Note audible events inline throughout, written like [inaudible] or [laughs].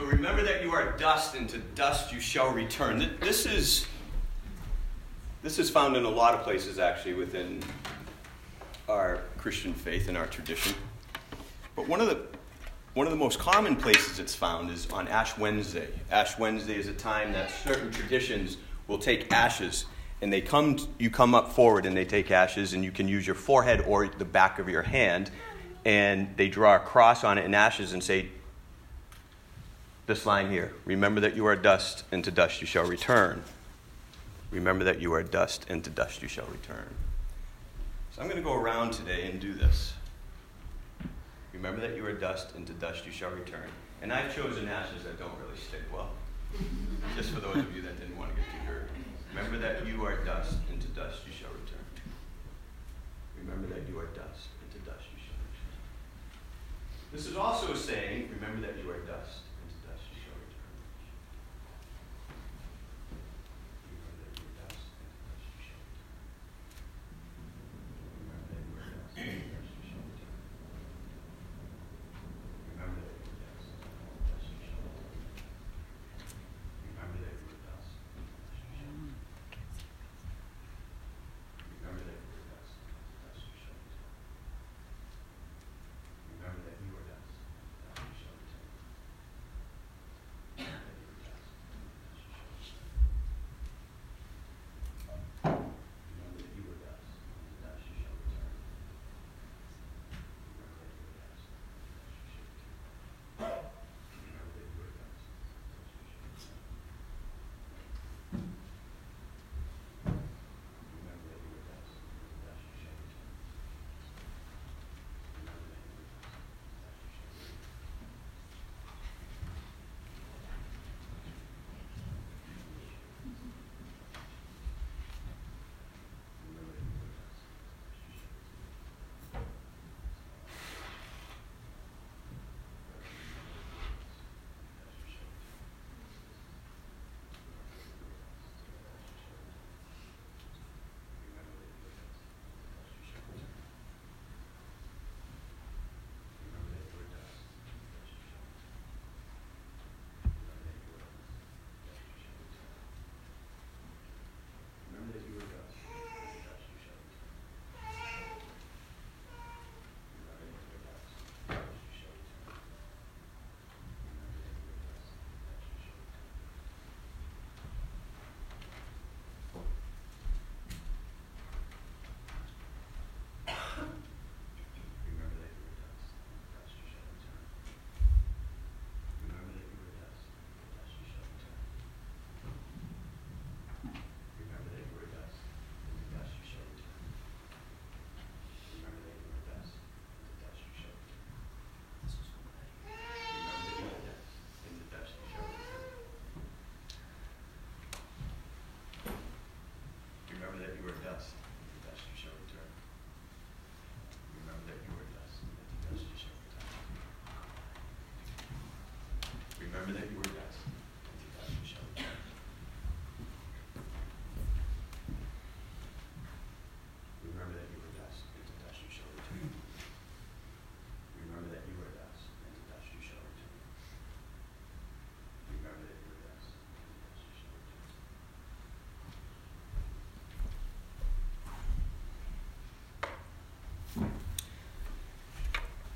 So remember that you are dust, and to dust you shall return. This is this is found in a lot of places actually within our Christian faith and our tradition. But one of the one of the most common places it's found is on Ash Wednesday. Ash Wednesday is a time that certain traditions will take ashes and they come you come up forward and they take ashes and you can use your forehead or the back of your hand and they draw a cross on it in ashes and say this line here. Remember that you are dust and to dust you shall return. Remember that you are dust and to dust you shall return. So i'm going to go around today and do this. Remember that you are dust and to dust you shall return. And i've chosen ashes that don't really stick well. Just for those of you that didn't want to get too dirty. Remember that you are dust and to dust you shall return. Remember that you are dust and to dust you shall return. This is also saying remember that you are dust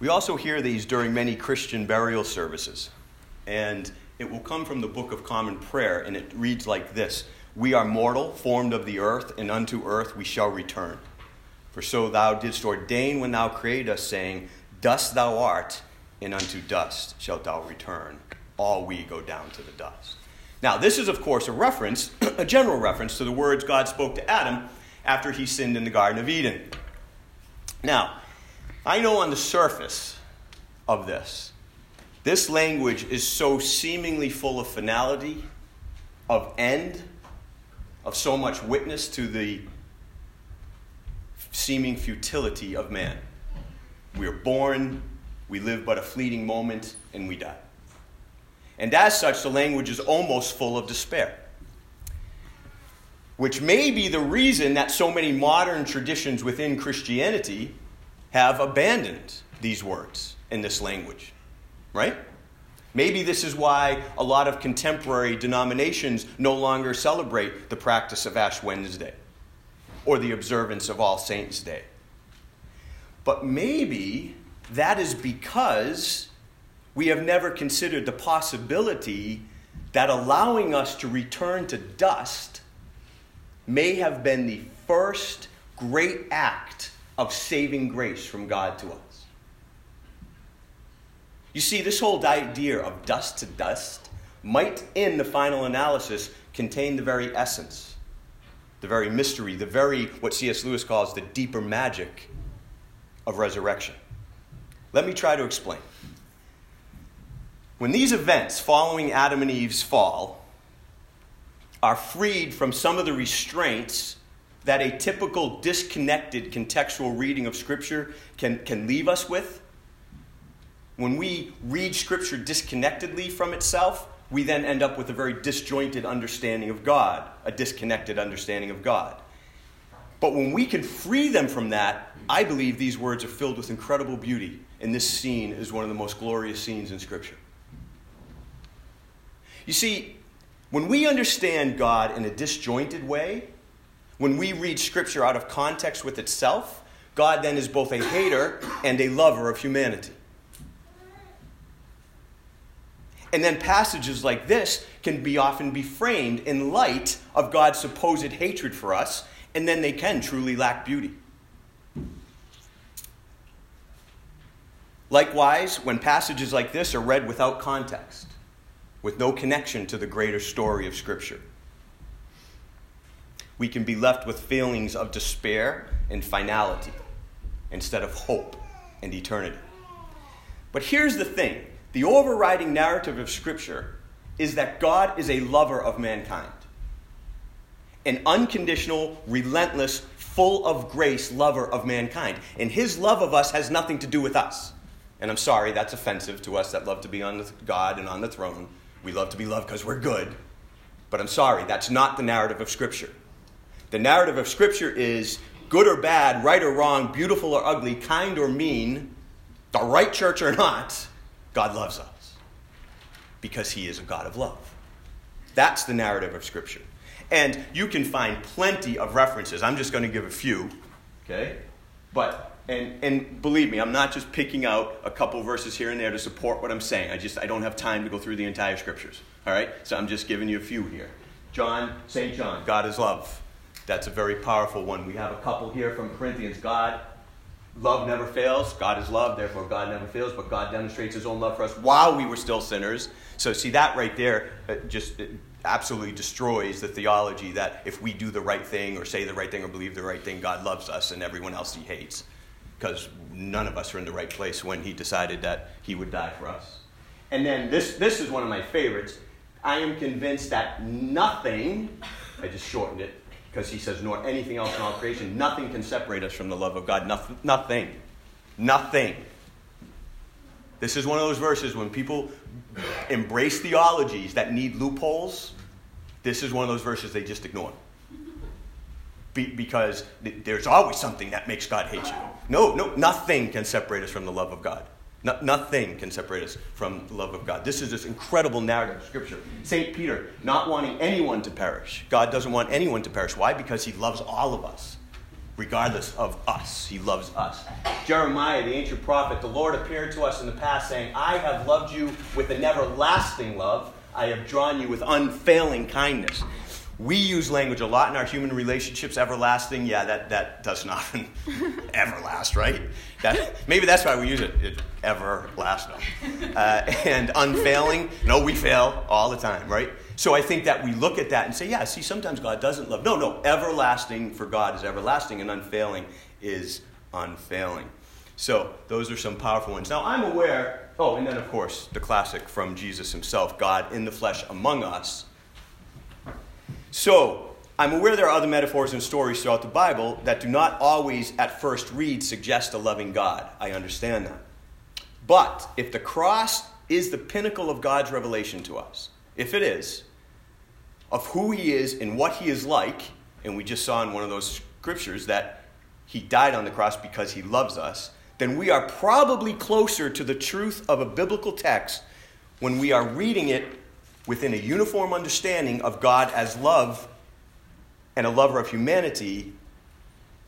We also hear these during many Christian burial services. And it will come from the Book of Common Prayer, and it reads like this We are mortal, formed of the earth, and unto earth we shall return. For so thou didst ordain when thou created us, saying, Dust thou art, and unto dust shalt thou return. All we go down to the dust. Now, this is, of course, a reference, [clears throat] a general reference to the words God spoke to Adam after he sinned in the Garden of Eden. Now, I know on the surface of this, this language is so seemingly full of finality, of end, of so much witness to the seeming futility of man. We are born, we live but a fleeting moment, and we die. And as such, the language is almost full of despair. Which may be the reason that so many modern traditions within Christianity have abandoned these words in this language, right? Maybe this is why a lot of contemporary denominations no longer celebrate the practice of Ash Wednesday or the observance of All Saints' Day. But maybe that is because we have never considered the possibility that allowing us to return to dust may have been the first great act of saving grace from God to us. You see, this whole idea of dust to dust might, in the final analysis, contain the very essence, the very mystery, the very, what C.S. Lewis calls the deeper magic of resurrection. Let me try to explain. When these events following Adam and Eve's fall are freed from some of the restraints that a typical disconnected contextual reading of Scripture can, can leave us with, when we read Scripture disconnectedly from itself, we then end up with a very disjointed understanding of God, a disconnected understanding of God. But when we can free them from that, I believe these words are filled with incredible beauty, and this scene is one of the most glorious scenes in Scripture. You see, when we understand God in a disjointed way, when we read Scripture out of context with itself, God then is both a hater and a lover of humanity. And then passages like this can be often be framed in light of God's supposed hatred for us, and then they can truly lack beauty. Likewise, when passages like this are read without context, with no connection to the greater story of Scripture, we can be left with feelings of despair and finality instead of hope and eternity. But here's the thing the overriding narrative of Scripture is that God is a lover of mankind, an unconditional, relentless, full of grace lover of mankind. And his love of us has nothing to do with us. And I'm sorry, that's offensive to us that love to be on God and on the throne. We love to be loved because we're good. But I'm sorry, that's not the narrative of Scripture. The narrative of Scripture is good or bad, right or wrong, beautiful or ugly, kind or mean, the right church or [laughs] not, God loves us because He is a God of love. That's the narrative of Scripture. And you can find plenty of references. I'm just going to give a few, okay? But and and believe me, I'm not just picking out a couple verses here and there to support what I'm saying. I just I don't have time to go through the entire scriptures. All right? So I'm just giving you a few here. John, St. John, God is love. That's a very powerful one. We have a couple here from Corinthians. God Love never fails. God is love, therefore God never fails. But God demonstrates His own love for us while we were still sinners. So, see, that right there uh, just absolutely destroys the theology that if we do the right thing or say the right thing or believe the right thing, God loves us and everyone else He hates. Because none of us are in the right place when He decided that He would die for us. And then this, this is one of my favorites. I am convinced that nothing, I just shortened it, because he says, nor anything else in all creation, nothing can separate us from the love of God. Nothing. Nothing. Nothing. This is one of those verses when people embrace theologies that need loopholes. This is one of those verses they just ignore. Be, because there's always something that makes God hate you. No, no, nothing can separate us from the love of God. No, nothing can separate us from the love of God. This is this incredible narrative of Scripture. St. Peter, not wanting anyone to perish. God doesn't want anyone to perish. Why? Because he loves all of us, regardless of us. He loves us. Jeremiah, the ancient prophet, the Lord appeared to us in the past saying, I have loved you with an everlasting love. I have drawn you with unfailing kindness. We use language a lot in our human relationships. Everlasting, yeah, that, that doesn't [laughs] often [laughs] ever last, right? That, maybe that's why we use it, it everlasting. Uh, and unfailing, no, we fail all the time, right? So I think that we look at that and say, yeah, see, sometimes God doesn't love. No, no, everlasting for God is everlasting, and unfailing is unfailing. So those are some powerful ones. Now I'm aware, oh, and then of course, the classic from Jesus himself God in the flesh among us so, I'm aware there are other metaphors and stories throughout the Bible that do not always, at first read, suggest a loving God. I understand that. But if the cross is the pinnacle of God's revelation to us, if it is, of who He is and what He is like, and we just saw in one of those scriptures that He died on the cross because He loves us, then we are probably closer to the truth of a biblical text when we are reading it within a uniform understanding of God as love and a lover of humanity,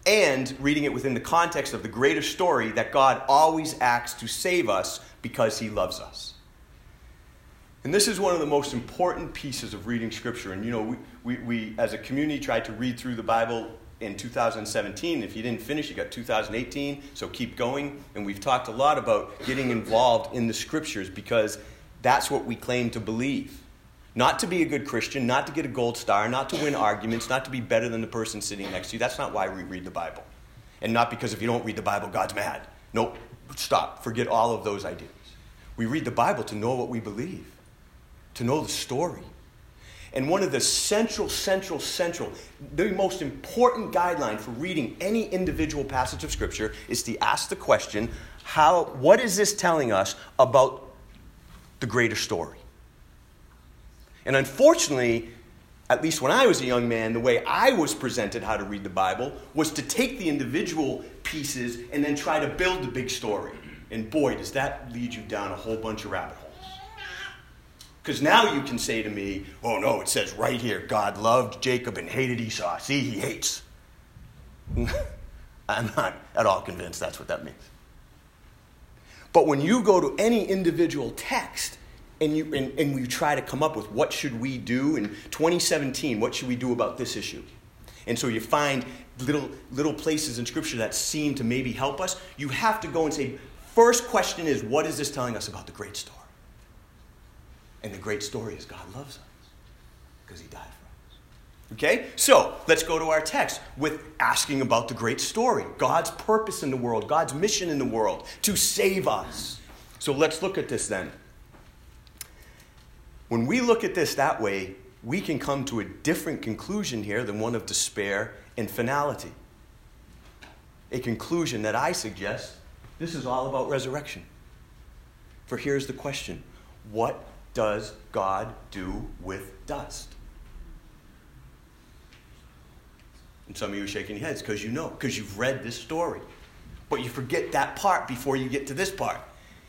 and reading it within the context of the greater story that God always acts to save us because he loves us. And this is one of the most important pieces of reading Scripture. And you know, we, we, we as a community tried to read through the Bible in 2017. If you didn't finish, you got 2018, so keep going. And we've talked a lot about getting involved in the Scriptures because that's what we claim to believe. Not to be a good Christian, not to get a gold star, not to win [laughs] arguments, not to be better than the person sitting next to you. That's not why we read the Bible. And not because if you don't read the Bible, God's mad. Nope, stop. Forget all of those ideas. We read the Bible to know what we believe, to know the story. And one of the central, central, central, the most important guideline for reading any individual passage of Scripture is to ask the question how, what is this telling us about the greater story? And unfortunately, at least when I was a young man, the way I was presented how to read the Bible was to take the individual pieces and then try to build the big story. And boy, does that lead you down a whole bunch of rabbit holes. Because now you can say to me, oh no, it says right here, God loved Jacob and hated Esau. See, he hates. [laughs] I'm not at all convinced that's what that means. But when you go to any individual text and, you, and, and we try to come up with what should we do in 2017 what should we do about this issue? And so you find little little places in scripture that seem to maybe help us. You have to go and say first question is what is this telling us about the great story? And the great story is god loves us because he died for us. Okay? So let's go to our text with asking about the great story god's purpose in the world god's mission in the world to save us. So let's look at this then when we look at this that way, we can come to a different conclusion here than one of despair and finality. A conclusion that I suggest this is all about resurrection. For here's the question What does God do with dust? And some of you are shaking your heads because you know, because you've read this story. But you forget that part before you get to this part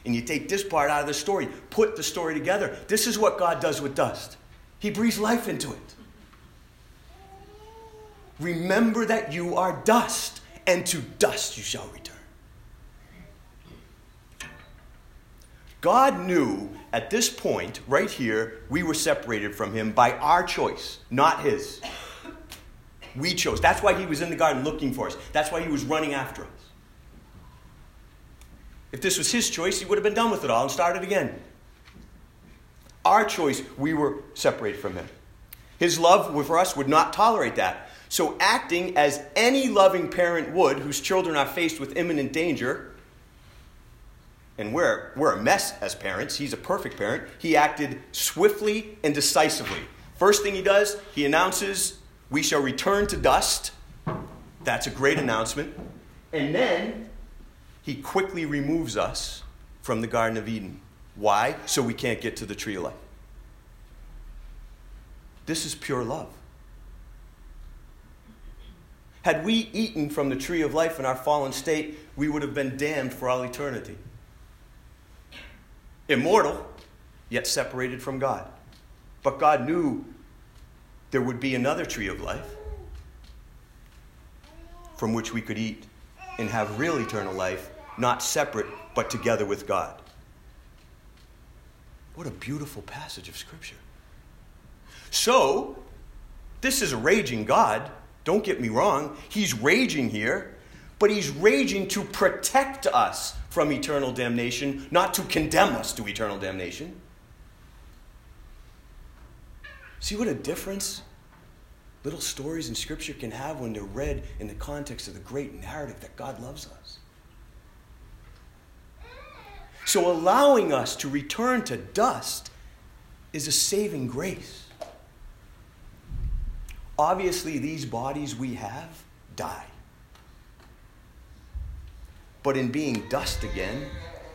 and you take this part out of the story, put the story together. This is what God does with dust. He breathes life into it. Remember that you are dust, and to dust you shall return. God knew at this point, right here, we were separated from Him by our choice, not His. We chose. That's why He was in the garden looking for us. That's why He was running after us. If this was his choice, he would have been done with it all and started again. Our choice, we were separated from him. His love for us would not tolerate that. So, acting as any loving parent would, whose children are faced with imminent danger, and we're, we're a mess as parents, he's a perfect parent, he acted swiftly and decisively. First thing he does, he announces, We shall return to dust. That's a great announcement. And then he quickly removes us from the Garden of Eden. Why? So we can't get to the tree of life. This is pure love. Had we eaten from the tree of life in our fallen state, we would have been damned for all eternity. Immortal, yet separated from God. But God knew there would be another tree of life from which we could eat and have real eternal life not separate, but together with God. What a beautiful passage of Scripture. So, this is a raging God. Don't get me wrong. He's raging here, but he's raging to protect us from eternal damnation, not to condemn us to eternal damnation. See what a difference little stories in Scripture can have when they're read in the context of the great narrative that God loves us. So allowing us to return to dust is a saving grace. Obviously, these bodies we have die. But in being dust again,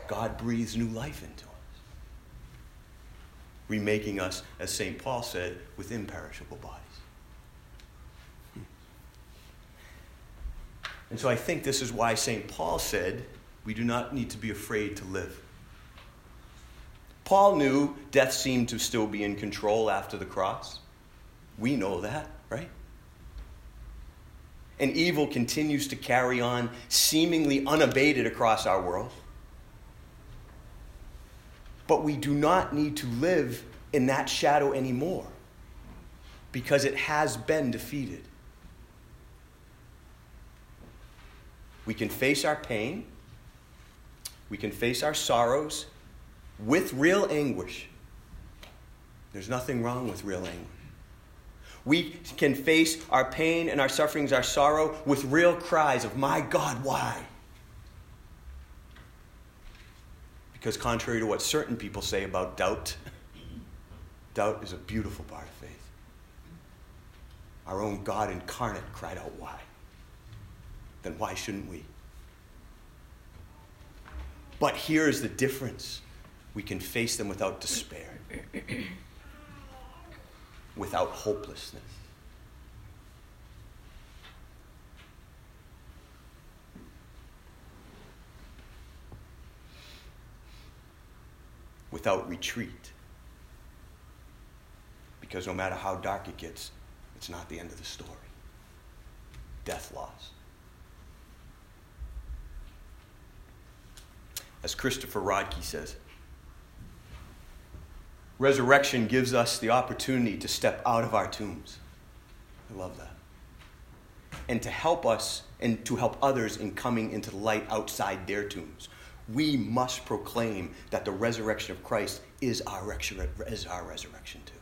God breathes new life into us, remaking us, as St. Paul said, with imperishable bodies. And so I think this is why St. Paul said we do not need to be afraid to live. Paul knew death seemed to still be in control after the cross. We know that, right? And evil continues to carry on seemingly unabated across our world. But we do not need to live in that shadow anymore because it has been defeated. We can face our pain, we can face our sorrows with real anguish. There's nothing wrong with real anguish. We can face our pain and our sufferings, our sorrow, with real cries of, My God, why? Because, contrary to what certain people say about doubt, [laughs] doubt is a beautiful part of faith. Our own God incarnate cried out, Why? Then why shouldn't we? But here's the difference we can face them without despair, without hopelessness. Without retreat. Because no matter how dark it gets, it's not the end of the story. Death loss. As Christopher Rodkey says, resurrection gives us the opportunity to step out of our tombs. I love that. And to help us and to help others in coming into the light outside their tombs. We must proclaim that the resurrection of Christ is our, is our resurrection too.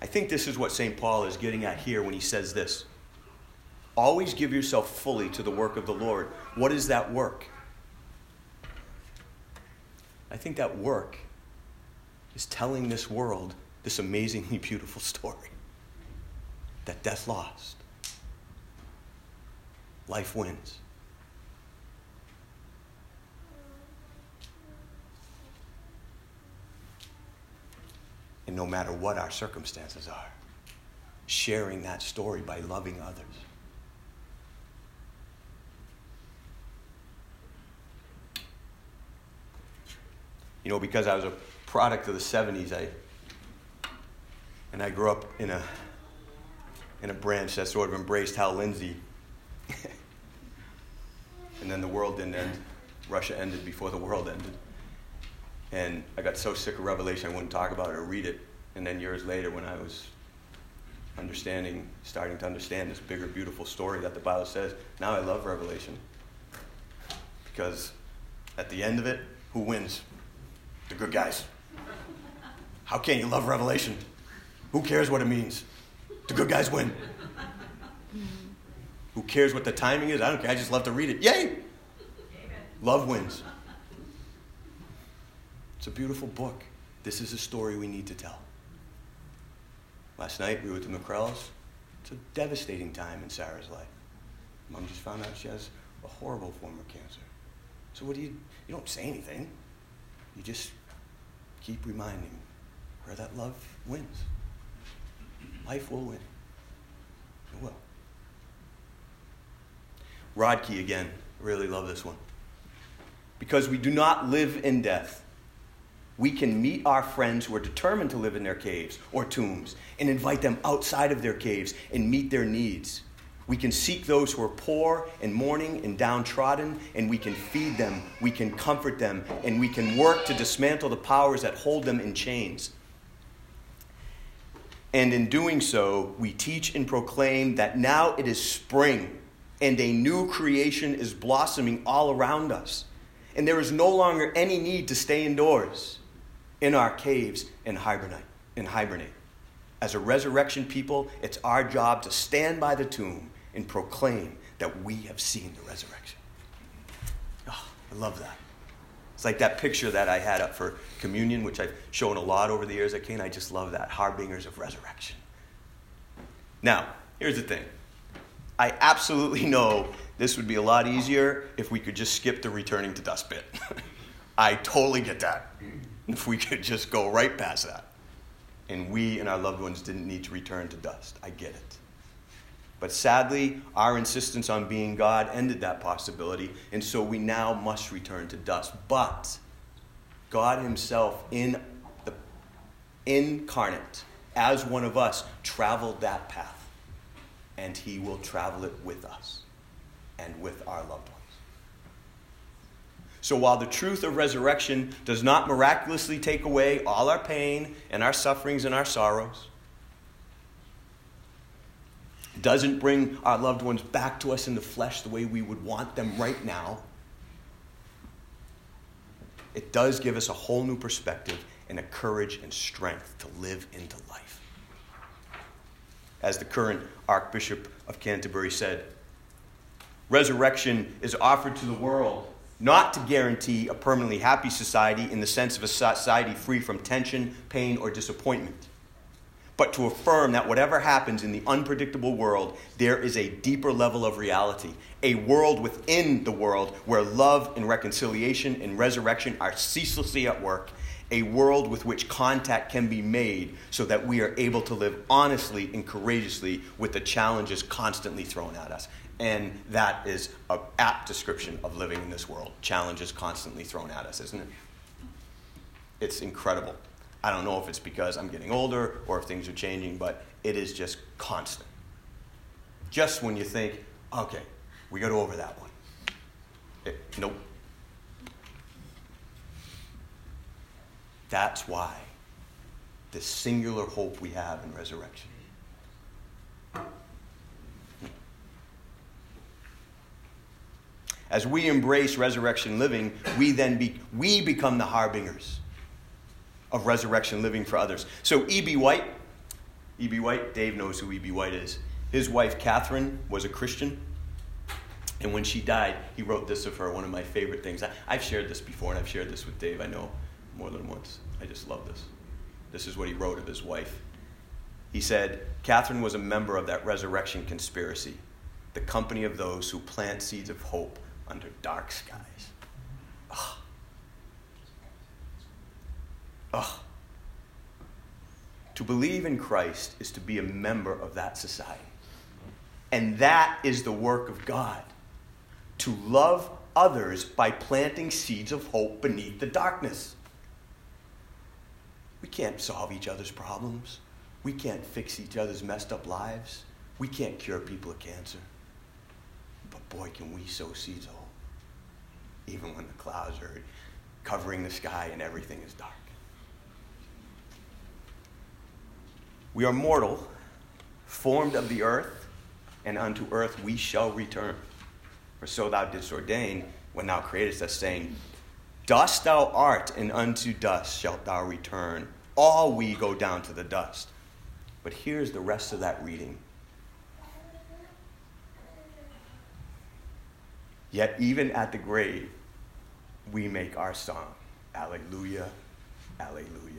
I think this is what St. Paul is getting at here when he says this. Always give yourself fully to the work of the Lord. What is that work? I think that work is telling this world this amazingly [laughs] beautiful story that death lost, life wins. And no matter what our circumstances are, sharing that story by loving others. You know, because I was a product of the 70s, I, and I grew up in a, in a branch that sort of embraced Hal Lindsey. [laughs] and then the world didn't end. Russia ended before the world ended. And I got so sick of Revelation, I wouldn't talk about it or read it. And then years later, when I was understanding, starting to understand this bigger, beautiful story that the Bible says, now I love Revelation. Because at the end of it, who wins? The good guys. How can you love Revelation? Who cares what it means? The good guys win. Who cares what the timing is? I don't care. I just love to read it. Yay! Love wins. It's a beautiful book. This is a story we need to tell. Last night we were at the McCrells. It's a devastating time in Sarah's life. Mom just found out she has a horrible form of cancer. So what do you you don't say anything. You just keep reminding where that love wins. Life will win. It will. Rodkey again. Really love this one. Because we do not live in death, we can meet our friends who are determined to live in their caves or tombs and invite them outside of their caves and meet their needs. We can seek those who are poor and mourning and downtrodden, and we can feed them, we can comfort them, and we can work to dismantle the powers that hold them in chains. And in doing so, we teach and proclaim that now it is spring and a new creation is blossoming all around us. And there is no longer any need to stay indoors in our caves and hibernate. And hibernate. As a resurrection people, it's our job to stand by the tomb and proclaim that we have seen the resurrection. Oh, I love that. It's like that picture that I had up for communion, which I've shown a lot over the years at Cain. I just love that. Harbingers of resurrection. Now, here's the thing I absolutely know this would be a lot easier if we could just skip the returning to dust bit. [laughs] I totally get that. If we could just go right past that. And we and our loved ones didn't need to return to dust. I get it. But sadly, our insistence on being God ended that possibility, and so we now must return to dust. But God Himself, in the incarnate, as one of us, traveled that path, and He will travel it with us and with our loved ones. So while the truth of resurrection does not miraculously take away all our pain and our sufferings and our sorrows, doesn't bring our loved ones back to us in the flesh the way we would want them right now, it does give us a whole new perspective and a courage and strength to live into life. As the current Archbishop of Canterbury said, resurrection is offered to the world not to guarantee a permanently happy society in the sense of a society free from tension, pain, or disappointment but to affirm that whatever happens in the unpredictable world, there is a deeper level of reality, a world within the world where love and reconciliation and resurrection are ceaselessly at work, a world with which contact can be made so that we are able to live honestly and courageously with the challenges constantly thrown at us. And that is an apt description of living in this world challenges constantly thrown at us, isn't it? It's incredible. I don't know if it's because I'm getting older or if things are changing, but it is just constant. Just when you think, okay, we got over that one. It, nope. That's why the singular hope we have in resurrection. As we embrace resurrection living, we then be, we become the harbingers of resurrection living for others. So, E.B. White, E.B. White, Dave knows who E.B. White is. His wife, Katharine, was a Christian. And when she died, he wrote this of her, one of my favorite things. I, have shared this before, and I've shared this with Dave, I know, more than once. I just love this. This is what he wrote of his wife. He said, Katharine was a member of that resurrection conspiracy, the company of those who plant seeds of hope under dark skies. Ugh. To believe in Christ is to be a member of that society. And that is the work of God to love others by planting seeds of hope beneath the darkness. We can't solve each other's problems. We can't fix each other's messed up lives. We can't cure people of cancer. But boy, can we sow seeds of hope, even when the clouds are covering the sky and everything is dark. We are mortal, formed of the earth, and unto earth we shall return. For so thou didst ordain when thou createst us, saying, Dust thou art, and unto dust shalt thou return. All we go down to the dust. But here's the rest of that reading. Yet, even at the grave, we make our song Alleluia, Alleluia,